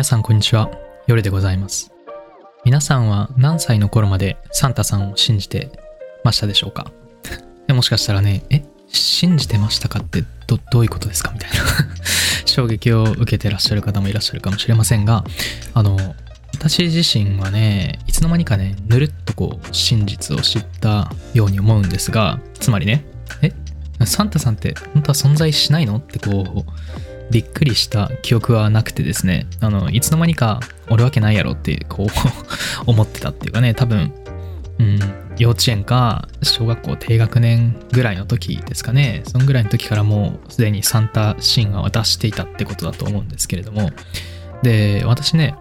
皆さんこんにちは。夜でございます。皆さんは何歳の頃までサンタさんを信じてましたでしょうか？もしかしたらね、え、信じてましたかってどどういうことですか？みたいな 衝撃を受けてらっしゃる方もいらっしゃるかもしれませんが、あの、私自身はね、いつの間にかね、ぬるっとこう、真実を知ったように思うんですが、つまりね、え、サンタさんって本当は存在しないの？ってこう、びっくりした記憶はなくてですね、あの、いつの間にかおるわけないやろって、こう、思ってたっていうかね、多分、うん、幼稚園か小学校低学年ぐらいの時ですかね、そんぐらいの時からもうすでにサンタ神話は出していたってことだと思うんですけれども、で、私ね、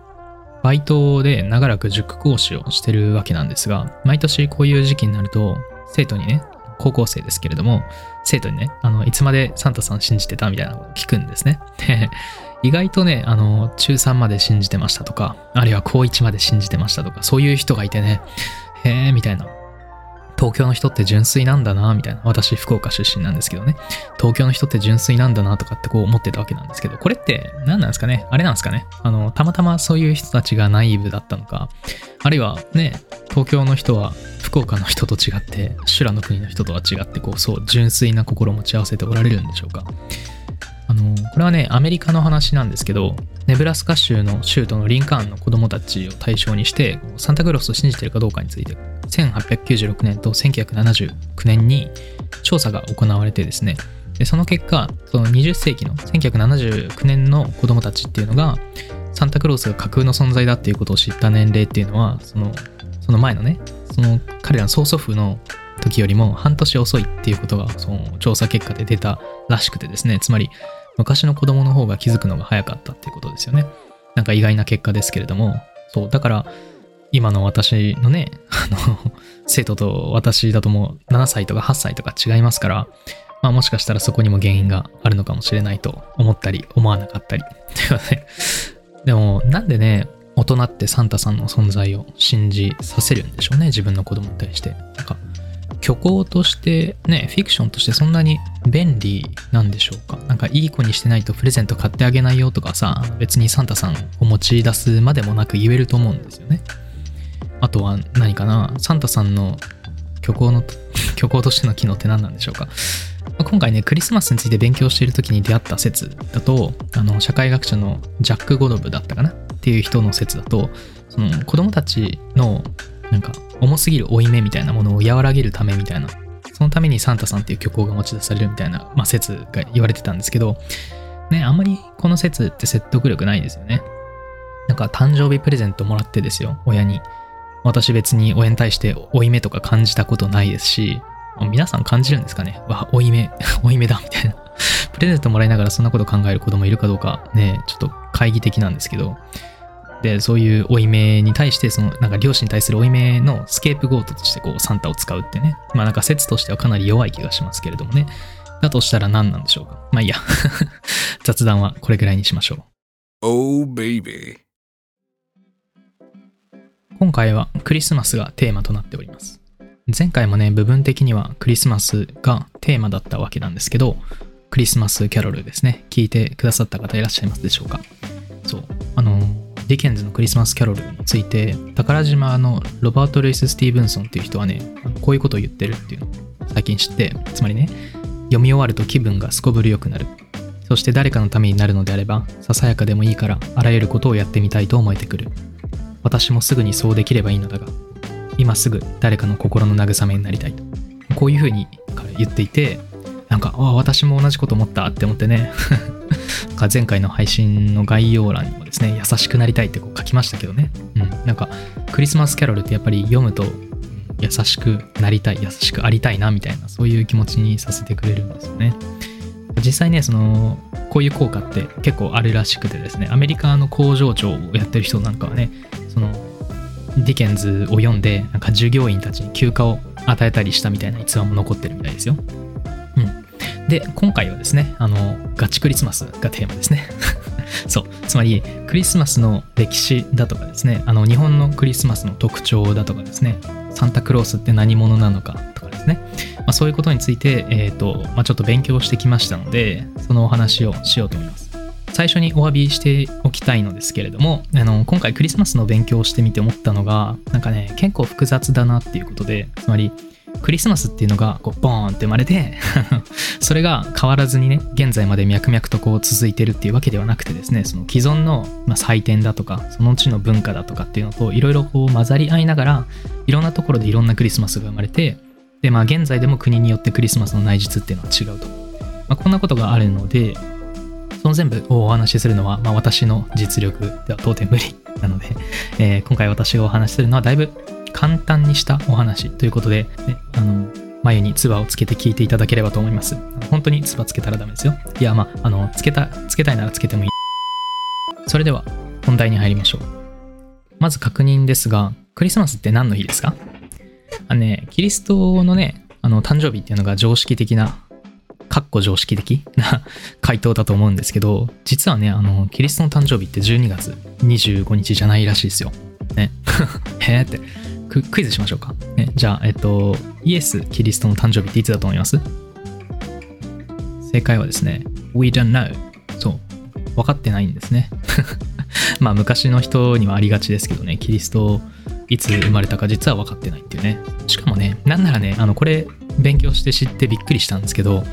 バイトで長らく塾講師をしてるわけなんですが、毎年こういう時期になると、生徒にね、高校生ですけれども、生徒にね、あの、いつまでサンタさん信じてたみたいなことを聞くんですね。で、意外とね、あの、中3まで信じてましたとか、あるいは高1まで信じてましたとか、そういう人がいてね、へえ、みたいな。東京の人って純粋なんだな、みたいな。私、福岡出身なんですけどね。東京の人って純粋なんだな、とかってこう思ってたわけなんですけど、これって何なんですかね？あれなんですかね？あの、たまたまそういう人たちがナイーブだったのか、あるいはね、東京の人は福岡の人と違って、修羅の国の人とは違って、こう、そう、純粋な心持ち合わせておられるんでしょうか。あの、これはね、アメリカの話なんですけど、ネブラスカ州の州都のリンカーンの子供たちを対象にして、サンタクロースを信じているかどうかについて、1896年と1979年に調査が行われてですね、でその結果、その20世紀の1979年の子供たちっていうのが、サンタクロースが架空の存在だっていうことを知った年齢っていうのは、その、その前のね、その彼らの曽祖父の時よりも半年遅いっていうことが、その調査結果で出たらしくてですね、つまり昔の子供の方が気づくのが早かったっていうことですよね。なんか意外な結果ですけれども、そう、だから、今の私のね、あの、生徒と私だともう7歳とか8歳とか違いますから、まあもしかしたらそこにも原因があるのかもしれないと思ったり、思わなかったり。ということで、でもなんでね、大人ってサンタさんの存在を信じさせるんでしょうね、自分の子供に対して。なんか、虚構として、ね、フィクションとしてそんなに便利なんでしょうか？なんかいい子にしてないとプレゼント買ってあげないよとかさ、別にサンタさんを持ち出すまでもなく言えると思うんですよね。あとは何かな？サンタさんの虚構の、虚構としての機能って何なんでしょうか？今回ね、クリスマスについて勉強している時に出会った説だと、あの、社会学者のジャック・ゴドブだったかな？っていう人の説だと、その子供たちのなんか重すぎる負い目みたいなものを和らげるためみたいな、そのためにサンタさんっていう虚構が持ち出されるみたいな、まあ、説が言われてたんですけど、ね、あんまりこの説って説得力ないですよね。なんか誕生日プレゼントもらってですよ、親に。私別に親に対して負い目とか感じたことないですし、皆さん感じるんですかねわ、負い目、負い目だみたいな。プレゼントもらいながらそんなこと考える子供いるかどうかね、ちょっと懐疑的なんですけど、で、そういう負い目に対して、その、なんか両親に対する負い目のスケープゴートとして、こう、サンタを使うってね。まあなんか説としてはかなり弱い気がしますけれどもね。だとしたら何なんでしょうか。まあいいや。雑談はこれぐらいにしましょう。Oh, baby. 今回はクリスマスがテーマとなっております。前回もね、部分的にはクリスマスがテーマだったわけなんですけど、クリスマスキャロルですね。聞いてくださった方いらっしゃいますでしょうか。そう。あの、ディケンズのクリスマスキャロルについて、宝島のロバート・ルイス・スティーブンソンっていう人はね、こういうことを言ってるっていうのを最近知って、つまりね、読み終わると気分がすこぶる良くなる。そして誰かのためになるのであれば、ささやかでもいいから、あらゆることをやってみたいと思えてくる。私もすぐにそうできればいいのだが、今すぐ誰かの心の慰めになりたいと。こういうふうに彼言っていて、なんか、ああ、私も同じこと思ったって思ってね、か前回の配信の概要欄にもですね、優しくなりたいってこう書きましたけどね。うん。なんか、クリスマスキャロルってやっぱり読むと、優しくなりたい、優しくありたいな、みたいな、そういう気持ちにさせてくれるんですよね。実際ね、その、こういう効果って結構あるらしくてですね、アメリカの工場長をやってる人なんかはね、その、ディケンズを読んで、なんか従業員たちに休暇を与えたりしたみたいな逸話も残ってるみたいですよ。で、今回はですね、あの、ガチクリスマスがテーマですね。そう。つまり、クリスマスの歴史だとかですね、あの、日本のクリスマスの特徴だとかですね、サンタクロースって何者なのかとかですね、まあ、そういうことについて、えっ、と、まあ、ちょっと勉強してきましたので、そのお話をしようと思います。最初にお詫びしておきたいのですけれどもあの今回クリスマスの勉強をしてみて思ったのがなんかね結構複雑だなっていうことでつまりクリスマスっていうのがこうボーンって生まれて それが変わらずにね現在まで脈々とこう続いてるっていうわけではなくてですねその既存の、まあ、祭典だとかそのうちの文化だとかっていうのといろいろこう混ざり合いながらいろんなところでいろんなクリスマスが生まれてでまあ現在でも国によってクリスマスの内実っていうのは違うと、まあ、こんなことがあるのでその全部をお話しするのは、まあ、私の実力では到底無理なので、えー、今回私がお話しするのはだいぶ簡単にしたお話ということで、ね、あの眉に唾をつけて聞いていただければと思います。本当に唾つけたらダメですよ。いや、まあ、あの、つけた、つけたいならつけてもいい。それでは、本題に入りましょう。まず確認ですが、クリスマスって何の日ですか？あのね、キリストのね、あの、誕生日っていうのが常識的なかっこ常識的な 回答だと思うんですけど、実はね、あの、キリストの誕生日って12月25日じゃないらしいですよ。ね。へえって。ククイズしましょうか。ね、じゃあ、えっと、イエス・キリストの誕生日っていつだと思います？正解はですね、We don't know. そう。分かってないんですね。まあ、昔の人にはありがちですけどね、キリストいつ生まれたか実は分かってないっていうね。しかもね、なんならね、あの、これ勉強して知ってびっくりしたんですけど、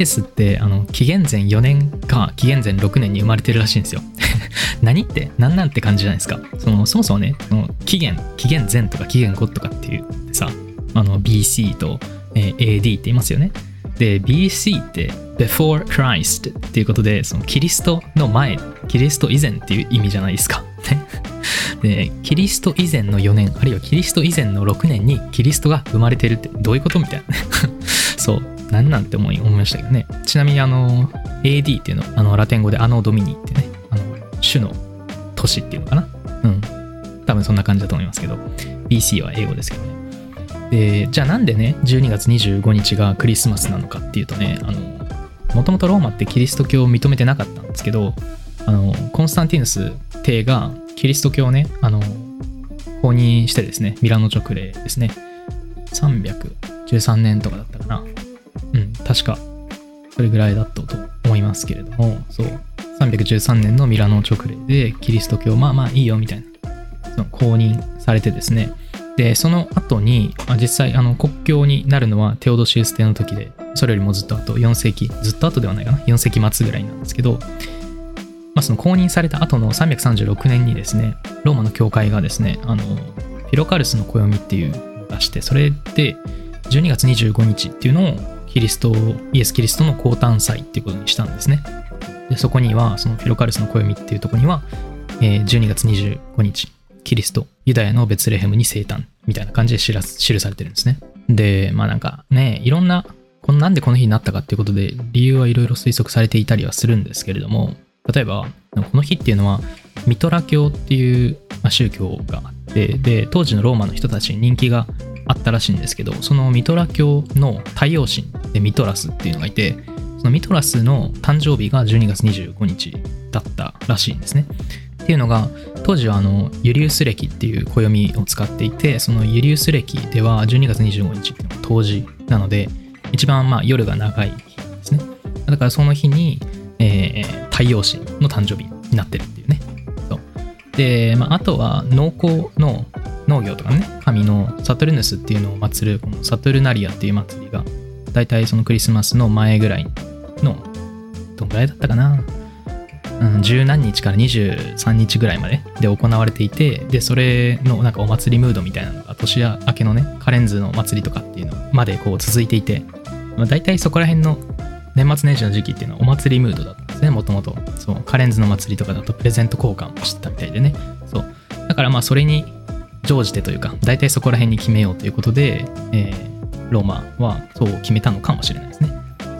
エスってあの紀元前4年か紀元前6年に生まれてるらしいんですよ。何って何なんて感じじゃないですか。そのそもそもね、その紀元、紀元前とか紀元後とかっていうってさ、あの BC と、えー、AD って言いますよね。で、BC って before Christ っていうことで、そのキリストの前、キリスト以前っていう意味じゃないですか。で、キリスト以前の4年、あるいはキリスト以前の6年にキリストが生まれてるってどういうことみたいな。そう。何なんて思い思いましたけどね。ちなみにあの、AD っていうのあのラテン語でアノドミニってね、あの、種の年っていうのかな。うん。多分そんな感じだと思いますけど、BC は英語ですけどね。で、じゃあなんでね、12月25日がクリスマスなのかっていうとね、あの、もともとローマってキリスト教を認めてなかったんですけど、あの、コンスタンティヌス帝がキリスト教をね、あの、公認してですね、ミラノ直令ですね、313年とかだったかな。うん、確か、それぐらいだったと思いますけれども、そう、313年のミラノ直令で、キリスト教、まあまあいいよみたいな、その公認されてですね、で、その後に、まあ、実際、あの、国教になるのはテオドシウス帝の時で、それよりもずっと後、4世紀、ずっと後ではないかな、4世紀末ぐらいなんですけど、まあ、その公認された後の336年にですね、ローマの教会がですね、あの、フィロカルスの暦っていうのを出して、それで12月25日っていうのをキリスト、イエス・キリストの降誕祭っていうことにしたんですね。でそこには、そのフィロカルスの暦っていうところには、えー、12月25日、キリスト、ユダヤのベツレヘムに生誕みたいな感じで記記されてるんですね。で、まあなんかね、いろんな、このなんでこの日になったかっていうことで、理由はいろいろ推測されていたりはするんですけれども、例えば、この日っていうのは、ミトラ教っていう宗教があって、で、当時のローマの人たちに人気があったらしいんですけど、そのミトラ教の太陽神でミトラスっていうのがいて、そのミトラスの誕生日が12月25日だったらしいんですね。っていうのが、当時はあのユリウス暦っていう暦を使っていて、そのユリウス暦では12月25日っていうのが冬至なので、一番まあ夜が長い日ですね。だからその日に、えー、太陽神の誕生日になってるっていうね。うで、まあ、あとは農耕の農業とかね、神のサトルヌスっていうのを祀る、このサトルナリアっていう祭りが、だいたいそのクリスマスの前ぐらいの、どんぐらいだったかな、うん、十何日から23日ぐらいまでで行われていて、で、それのなんかお祭りムードみたいなのが、年明けのね、カレンズの祭りとかっていうのまでこう続いていて、まあ、大体そこら辺の年末年始の時期っていうのはお祭りムードだったんですね、もともと。そう、カレンズの祭りとかだとプレゼント交換をしてたみたいでね。そう。だからまあそれに乗じてというか、大体そこら辺に決めようということで、えー、ローマはそう決めたのかもしれないですね。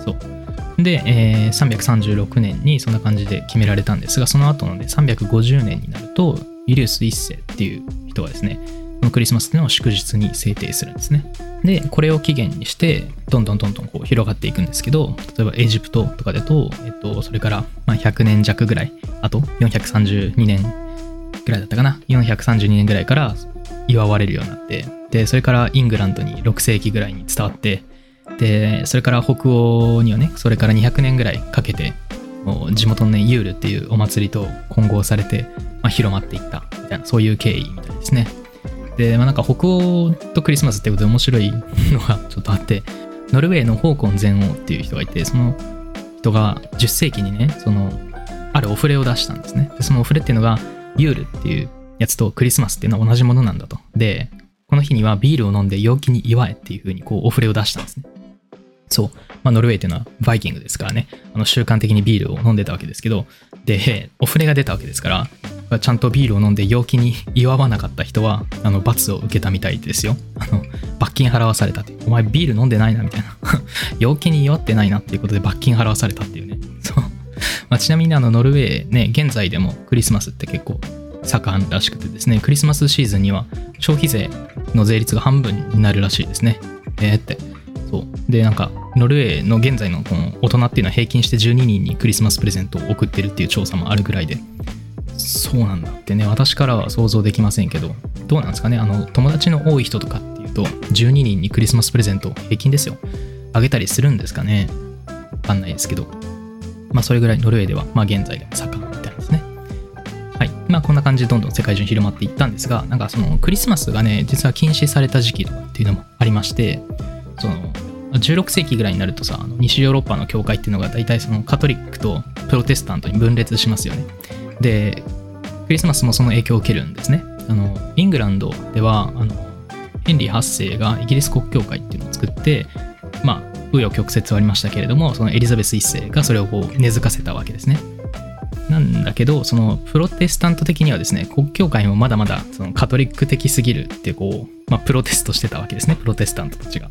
そう。で、えー、336年にそんな感じで決められたんですが、その後のね、350年になると、ユリウス1世っていう人がですね、このクリスマスっていうのを祝日に制定するんですね。で、これを起源にして、どんどんどんどんこう広がっていくんですけど、例えばエジプトとかだと、えっと、それからま100年弱ぐらい、あと432年ぐらいだったかな、432年ぐらいから祝われるようになって、で、それからイングランドに6世紀ぐらいに伝わって、で、それから北欧にはね、それから200年ぐらいかけてもう、地元のね、ユールっていうお祭りと混合されて、まあ、広まっていったみたいな、そういう経緯みたいですね。で、まあ、なんか北欧とクリスマスってことで面白いのがちょっとあって、ノルウェーのホーコン全王っていう人がいて、その人が10世紀にね、その、あるお触れを出したんですね。で、そのお触れっていうのが、ユールっていうやつとクリスマスっていうのは同じものなんだと。で、この日にはビールを飲んで陽気に祝えっていう風にこうお触れを出したんですね。そう。まあ、ノルウェーっていうのはバイキングですからね、あの習慣的にビールを飲んでたわけですけど、で、お触れが出たわけですから、ちゃんとビールを飲んで陽気に祝わなかった人は、あの、罰を受けたみたいですよ。あの、罰金払わされたって。お前ビール飲んでないな、みたいな。陽気に祝ってないなっていうことで罰金払わされたっていうね。そう。まあ、ちなみにあの、ノルウェーね、現在でもクリスマスって結構盛んらしくてですね、クリスマスシーズンには消費税の税率が半分になるらしいですね。えー、って。そう。で、なんか、ノルウェーの現在のこの大人っていうのは平均して12人にクリスマスプレゼントを送ってるっていう調査もあるぐらいで、そうなんだってね、私からは想像できませんけど、どうなんですかね、あの、友達の多い人とかっていうと、12人にクリスマスプレゼント平均ですよ。あげたりするんですかね。わかんないですけど。まあ、それぐらいノルウェーでは、まあ、現在でも盛ん。まあ、こんな感じでどんどん世界中に広まっていったんですが、なんかそのクリスマスがね、実は禁止された時期とかっていうのもありまして、その、16世紀ぐらいになるとさ、あの西ヨーロッパの教会っていうのが大体そのカトリックとプロテスタントに分裂しますよね。で、クリスマスもその影響を受けるんですね。あの、イングランドでは、あの、ヘンリー8世がイギリス国教会っていうのを作って、まあ、紆余曲折はありましたけれども、そのエリザベス1世がそれをこう根付かせたわけですね。なんだけど、そのプロテスタント的にはですね、国教会もまだまだそのカトリック的すぎるってこう、まあ、プロテストしてたわけですね、プロテスタントたちが。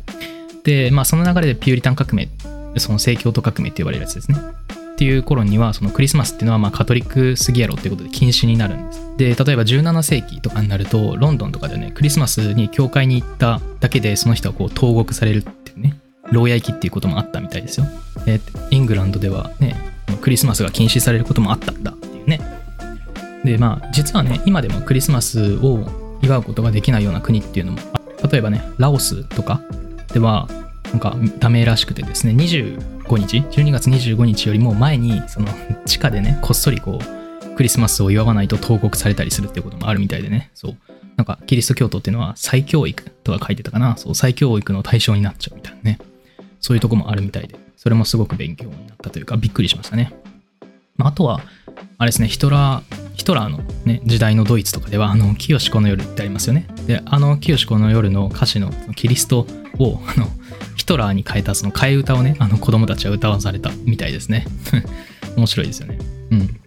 で、まあ、その流れでピューリタン革命、その正教徒革命って言われるやつですね。っていう頃には、そのクリスマスっていうのはまあカトリックすぎやろっていうことで禁止になるんです。で、例えば17世紀とかになると、ロンドンとかでね、クリスマスに教会に行っただけでその人はこう投獄されるっていうね、牢屋行きっていうこともあったみたいですよ。で、イングランドではね、クリスマスが禁止されることもあったんだっていうね。で、まあ、実はね、今でもクリスマスを祝うことができないような国っていうのも、例えばね、ラオスとかでは、なんかダメらしくてですね、25日、12月25日よりも前に、その地下でね、こっそりこう、クリスマスを祝わないと投獄されたりするっていうこともあるみたいでね、そう。なんか、キリスト教徒っていうのは再教育とか書いてたかな、そう、再教育の対象になっちゃうみたいなね。そういうとこもあるみたいで、それもすごく勉強になったというか、びっくりしましたね。まあ、あとは、あれですね、ヒトラー、ヒトラーの、ね、時代のドイツとかでは、あの、清子の夜ってありますよね。で、あの清子の夜の歌詞のキリストを、あの、ヒトラーに変えたその替え歌をね、あの子供たちは歌わされたみたいですね。面白いですよね。うん。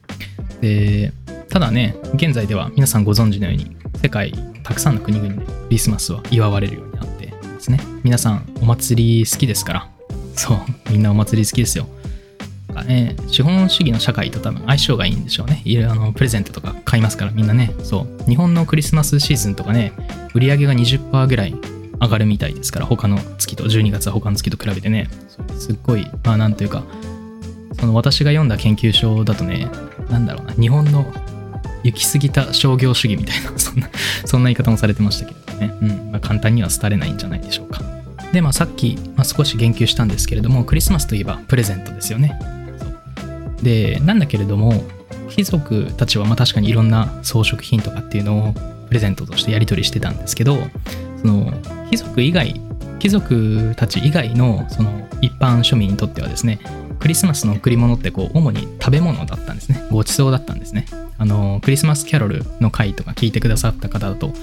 で、ただね、現在では皆さんご存知のように、世界たくさんの国々でクリスマスは祝われるようになってですね。皆さんお祭り好きですから、そう、みんなお祭り好きですよ。かね、資本主義の社会と多分相性がいいんでしょうね。いろいろあのプレゼントとか買いますからみんなね、そう。日本のクリスマスシーズンとかね、売り上げが20%ぐらい上がるみたいですから、他の月と、12月は他の月と比べてね、すっごい、まあなんというか、その私が読んだ研究所だとね、なんだろうな、日本の行き過ぎた商業主義みたいな、そんな、そんな言い方もされてましたけどね、うん、まあ、簡単には廃れないんじゃないでしょうか。で、まあさっき、まあ、少し言及したんですけれども、クリスマスといえばプレゼントですよね。で、なんだけれども、貴族たちはまあ確かにいろんな装飾品とかっていうのをプレゼントとしてやり取りしてたんですけど、その貴族以外、貴族たち以外のその一般庶民にとってはですね、クリスマスの贈り物ってこう主に食べ物だったんですね。ごちそうだったんですね。あの、クリスマスキャロルの回とか聞いてくださった方だと、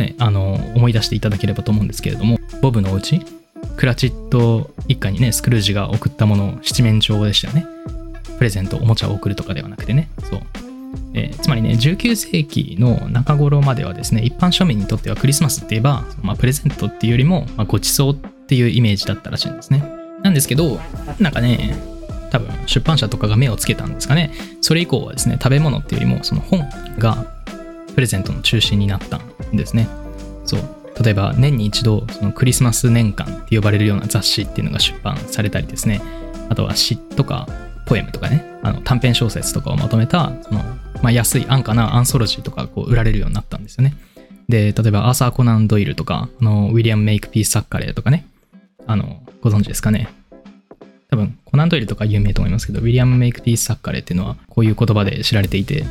ね、あの、思い出していただければと思うんですけれども、ボブのお家クラチット一家にね、スクルージが送ったもの、七面鳥でしたよね。プレゼント、おもちゃを送るとかではなくてね。そう。えー、つまりね、19世紀の中頃まではですね、一般庶民にとってはクリスマスって言えば、まあ、プレゼントっていうよりも、まあ、ごちそうっていうイメージだったらしいんですね。なんですけど、なんかね、多分出版社とかが目をつけたんですかね。それ以降はですね、食べ物っていうよりも、その本がプレゼントの中心になったですね。そう。例えば年に一度、そのクリスマス年間って呼ばれるような雑誌っていうのが出版されたりですね。あとは詩とかポエムとかね、あの短編小説とかをまとめた、その、まあ、安い安価なアンソロジーとかこう売られるようになったんですよね。で、例えばアーサー・コナン・ドイルとか、あのウィリアム・メイク・ピース・サッカレーとかね、あの、ご存知ですかね。多分コナンドイルとか有名と思いますけど、ウィリアム・メイクピース・サッカレっていうのはこういう言葉で知られていて、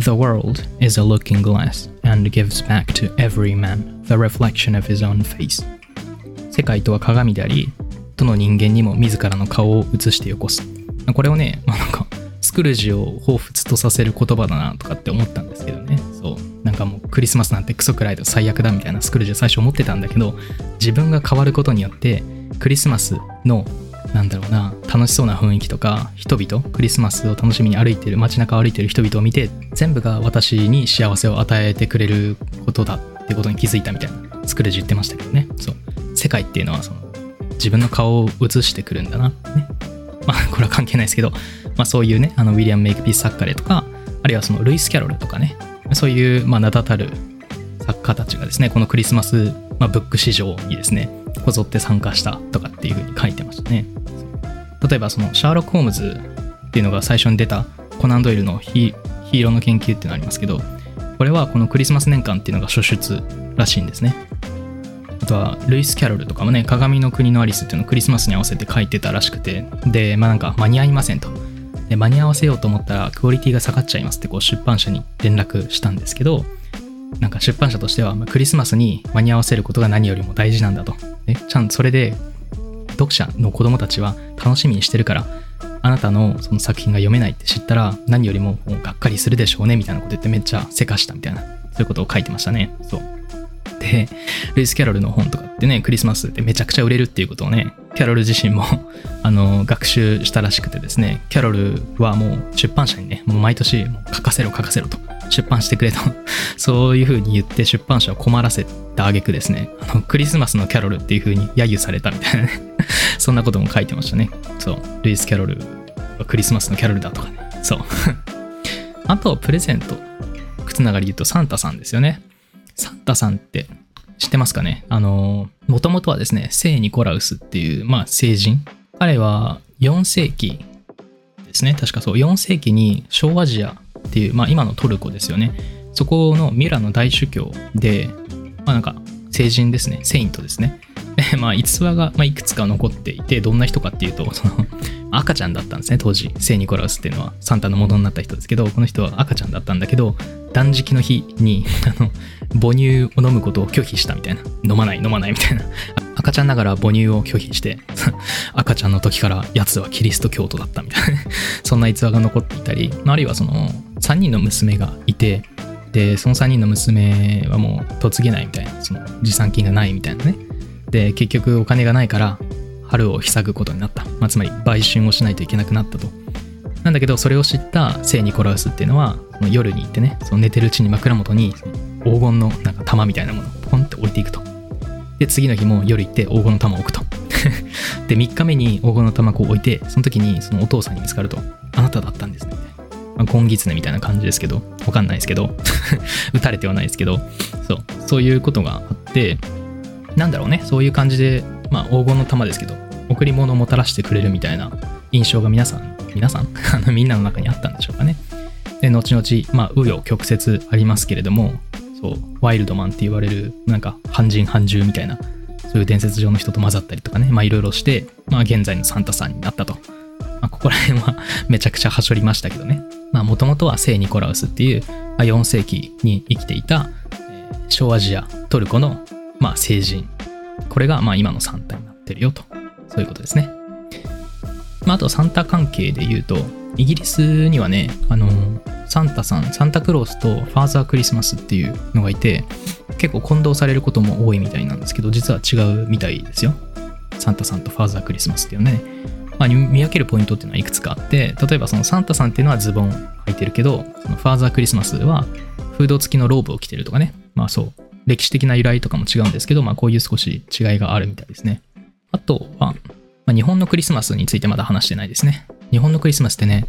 The world is a looking glass and gives back to every man the reflection of his own face. 世界とは鏡であり、どの人間にも自らの顔を映してよこす。これをね、まあ、なんか、スクルージを彷彿とさせる言葉だなとかって思ったんですけどね。そう。なんかもうクリスマスなんてクソくらいで最悪だみたいなスクルージは最初思ってたんだけど、自分が変わることによって、クリスマスのなんだろうな楽しそうな雰囲気とか人々クリスマスを楽しみに歩いてる街中を歩いてる人々を見て全部が私に幸せを与えてくれることだってことに気づいたみたいなスクルージ言ってましたけどね。そう。世界っていうのはその自分の顔を映してくるんだなね。まあ これは関係ないですけど、まあ、そういうねあのウィリアム・メイクピース作家でとかあるいはそのルイス・キャロルとかね。そういう、まあ、名だたる作家たちがですねこのクリスマス、まあ、ブック市場にですねこぞって参加したとかっていうふうに書いてましたね。例えばそのシャーロック・ホームズっていうのが最初に出たコナン・ドイルのヒーローの研究っていうのありますけどこれはこのクリスマス年間っていうのが初出らしいんですね。あとはルイス・キャロルとかもね鏡の国のアリスっていうのをクリスマスに合わせて書いてたらしくてでまあなんか間に合いませんと。で間に合わせようと思ったらクオリティが下がっちゃいますってこう出版社に連絡したんですけどなんか出版社としては、まクリスマスに間に合わせることが何よりも大事なんだと。ね、ちゃんとそれで読者の子供たちは楽しみにしてるから、あなたのその作品が読めないって知ったら何よりももうがっかりするでしょうねみたいなこと言ってめっちゃせかしたみたいな、そういうことを書いてましたね。そう。で、ルイス・キャロルの本とかってね、クリスマスってめちゃくちゃ売れるっていうことをね、キャロル自身も あの、学習したらしくてですね、キャロルはもう出版社にね、もう毎年もう書かせろ書かせろと、出版してくれと そういう風に言って出版社を困らせた挙句ですね、あの、クリスマスのキャロルっていう風に揶揄されたみたいなね そんなことも書いてましたね。そう、ルイス・キャロルはクリスマスのキャロルだとかね。そう。あと、プレゼント。靴ながり言うとサンタさんですよね。サンタさんって知ってますかね？あの、もともとはですね、聖ニコラウスっていう、まあ、聖人。彼は4世紀ですね。確かそう、4世紀に小アジアっていう、まあ、今のトルコですよね。そこのミラの大主教で、まあ、なんか、聖人ですね。セイントですね。まあ、逸話が、まあ、いくつか残っていて、どんな人かっていうと、その、赤ちゃんだったんですね、当時。聖ニコラウスっていうのは、サンタの元になった人ですけど、この人は赤ちゃんだったんだけど、断食の日に、あの、母乳を飲むことを拒否したみたいな。飲まない、飲まないみたいな。赤ちゃんながら母乳を拒否して、赤ちゃんの時から奴はキリスト教徒だったみたいな。そんな逸話が残っていたり、あるいはその、3人の娘がいて、で、その3人の娘はもう嫁げないみたいな、その持参金がないみたいなね。で、結局お金がないから、春を塞ぐことになった。まあ、つまり売春をしないといけなくなったと。なんだけど、それを知った聖ニコラウスっていうのは、夜に行ってね、その寝てるうちに枕元に黄金のなんか玉みたいなものをポンって置いていくと。で、次の日も夜行って黄金の玉を置くと。で、3日目に黄金の玉を置いて、その時にそのお父さんに見つかると、あなただったんですね。まあ、ゴンギツネみたいな感じですけど、わかんないですけど、撃たれてはないですけど、そう、そういうことがあって、なんだろうね、そういう感じで、まあ、黄金の玉ですけど、贈り物をもたらしてくれるみたいな印象が皆さん、皆さん？あのみんなの中にあったんでしょうかね。で、後々、まあ、紆余曲折ありますけれども、そう、ワイルドマンって言われる、なんか、半人半獣みたいな、そういう伝説上の人と混ざったりとかね、まあ、いろいろして、まあ、現在のサンタさんになったと。まあ、ここら辺は めちゃくちゃはしょりましたけどね。まあ、もともとは聖ニコラウスっていう、まあ、4世紀に生きていた、えー、小アジア、トルコの、まあ、聖人。これが、まあ、今のサンタになってるよと。そういうことですね。まあ、あと、サンタ関係で言うと、イギリスにはね、あのサンタさん、サンタクロースとファーザークリスマスっていうのがいて、結構混同されることも多いみたいなんですけど、実は違うみたいですよ。サンタさんとファーザークリスマスっていうね。まあ、見分けるポイントっていうのはいくつかあって、例えばそのサンタさんっていうのはズボン履いてるけど、そのファーザークリスマスはフード付きのローブを着てるとかね。まあそう。歴史的な由来とかも違うんですけど、まあこういう少し違いがあるみたいですね。あとは、まあ、日本のクリスマスについてまだ話してないですね。日本のクリスマスってね、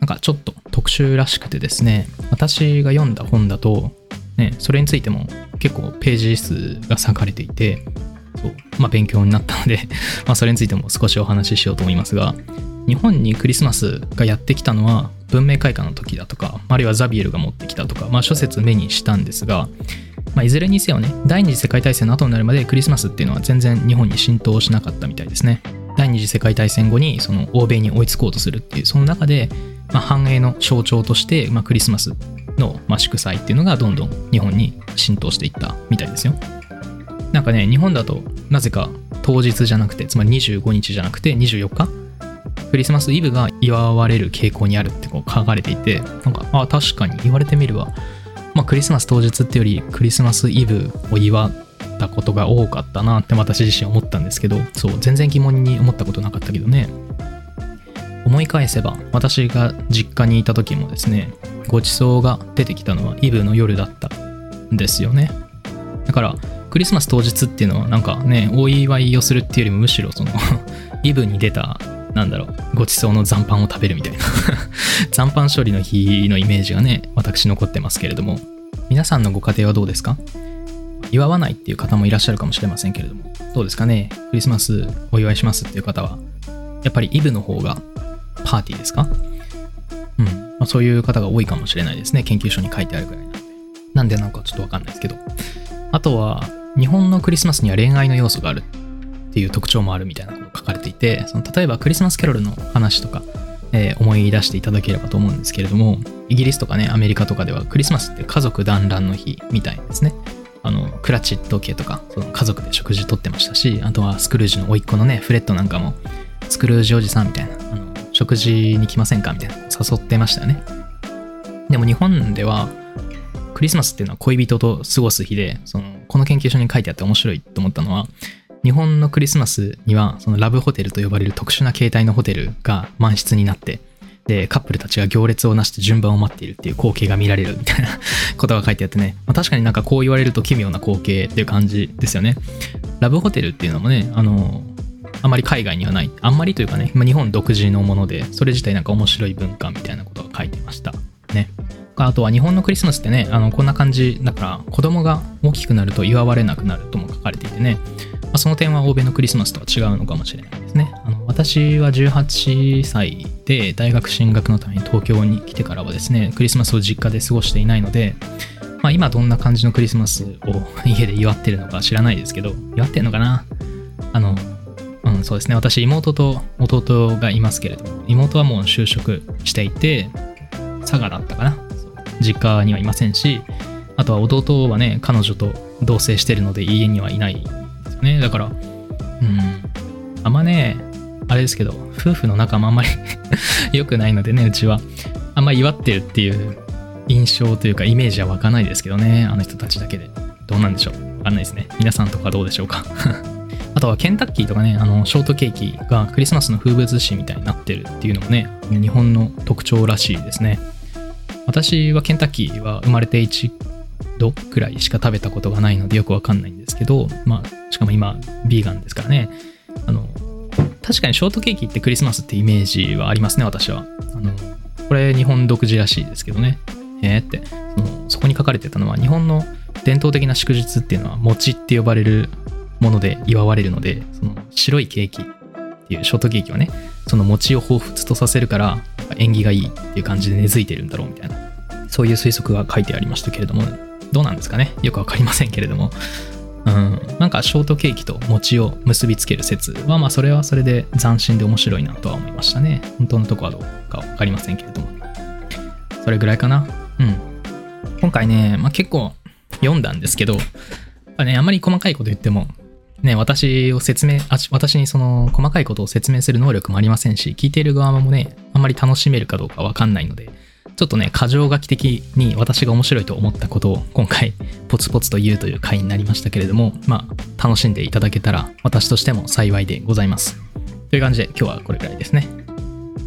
なんかちょっと特殊らしくてですね、私が読んだ本だと、ね、それについても結構ページ数が割かれていて、そうまあ、勉強になったので まそれについても少しお話ししようと思いますが、日本にクリスマスがやってきたのは文明開化の時だとか、あるいはザビエルが持ってきたとか、まあ諸説目にしたんですが、まあ、いずれにせよね、第二次世界大戦の後になるまでクリスマスっていうのは全然日本に浸透しなかったみたいですね。第二次世界大戦後にその欧米に追いつこうとするっていうその中で、まあ、繁栄の象徴として、ま、クリスマスの、祝祭っていうのがどんどん日本に浸透していったみたいですよなんかね日本だとなぜか当日じゃなくてつまり25日じゃなくて24日？クリスマスイブが祝われる傾向にあるってこう書かれていてなんかあ確かに言われてみれば、まあ、クリスマス当日ってよりクリスマスイブを祝ったことが多かったなって私自身思ったんですけどそう全然疑問に思ったことなかったけどね。思い返せば私が実家にいた時もですねごちそうが出てきたのはイブの夜だったんですよね。だからクリスマス当日っていうのはなんかねお祝いをするっていうよりもむしろその イブに出たなんだろうごちそうの残飯を食べるみたいな 残飯処理の日のイメージがね私残ってますけれども皆さんのご家庭はどうですか？祝わないっていう方もいらっしゃるかもしれませんけれどもどうですかね？クリスマスお祝いしますっていう方はやっぱりイブの方がパーティーですか？うん、まあ、そういう方が多いかもしれないですね。研究所に書いてあるぐらいなんで。なんでなのかちょっとわかんないですけど。あとは日本のクリスマスには恋愛の要素があるっていう特徴もあるみたいなことが書かれていてその例えばクリスマスキャロルの話とか、えー、思い出していただければと思うんですけれどもイギリスとかねアメリカとかではクリスマスって家族団らんの日みたいですね。あのクラチット家とかその家族で食事とってましたしあとはスクルージの甥っ子のねフレットなんかもスクルージおじさんみたいなあの食事に来ませんかみたいな誘ってましたよね。でも日本ではクリスマスっていうのは恋人と過ごす日でそのこの研究所に書いてあって面白いと思ったのは日本のクリスマスにはそのラブホテルと呼ばれる特殊な形態のホテルが満室になってでカップルたちが行列をなして順番を待っているっていう光景が見られるみたいな ことが書いてあってね、まあ、確かになんかこう言われると奇妙な光景っていう感じですよね。ラブホテルっていうのもねあのあまり海外にはない。あんまりというかね、まあ、日本独自のものでそれ自体なんか面白い文化みたいなことが書いてましたね。あとは日本のクリスマスってね、あのこんな感じだから子供が大きくなると祝われなくなるとも書かれていてね、まあ、その点は欧米のクリスマスとは違うのかもしれないですね。あの私は18歳で大学進学のために東京に来てからはですね、クリスマスを実家で過ごしていないので、まあ、今どんな感じのクリスマスを 家で祝ってるのか知らないですけど、祝ってんのかな？あの、うん、そうですね。私、妹と弟がいますけれども、妹はもう就職していて、佐賀だったかな？実家にはいませんしあとは弟はね彼女と同棲してるので家にはいないですよね。だからうん。あんまねあれですけど夫婦の仲もあんまり 良くないのでねうちは。あんまり祝ってるっていう印象というかイメージは湧かないですけどねあの人たちだけで。どうなんでしょう。わかんないですね。皆さんとかどうでしょうか。あとはケンタッキーとかね、あの、ショートケーキがクリスマスの風物詩みたいになってるっていうのもね、日本の特徴らしいですね。私はケンタッキーは生まれて一度くらいしか食べたことがないのでよくわかんないんですけど、まあ、しかも今、ビーガンですからね。あの、確かにショートケーキってクリスマスってイメージはありますね、私は。あの、これ日本独自らしいですけどね。えー、って、その、そこに書かれてたのは、日本の伝統的な祝日っていうのは、餅って呼ばれるもので祝われるので、その白いケーキっていうショートケーキはね、その餅を彷彿とさせるから、縁起がいいっていう感じで根付いてるんだろうみたいな。そういう推測が書いてありましたけれどもどうなんですかね？よくわかりませんけれども。うん、なんかショートケーキと餅を結びつける説はまあそれはそれで斬新で面白いなとは思いましたね。本当のとこはどうか分かりませんけれども。それぐらいかな？うん。今回ね、まあ、結構読んだんですけどね、あんまり細かいこと言ってもね、私を説明あ、私にその細かいことを説明する能力もありませんし、聞いている側もね、あんまり楽しめるかどうかわかんないので、ちょっとね、過剰書き的に私が面白いと思ったことを今回、ポツポツと言うという回になりましたけれども、まあ、楽しんでいただけたら、私としても幸いでございます。という感じで、今日はこれくらいですね。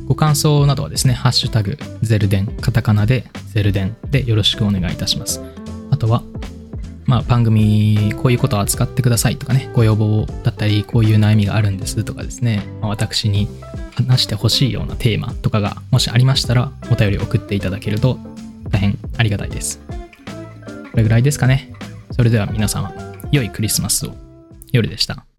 ご感想などはですね、ハッシュタグ、ゼルデン、カタカナでゼルデンでよろしくお願いいたします。あとは、まあ、番組こういうことを扱ってくださいとかねご要望だったりこういう悩みがあるんですとかですね、まあ、私に話してほしいようなテーマとかがもしありましたらお便り送っていただけると大変ありがたいです。これぐらいですかね。それでは皆様良いクリスマスを。夜でした。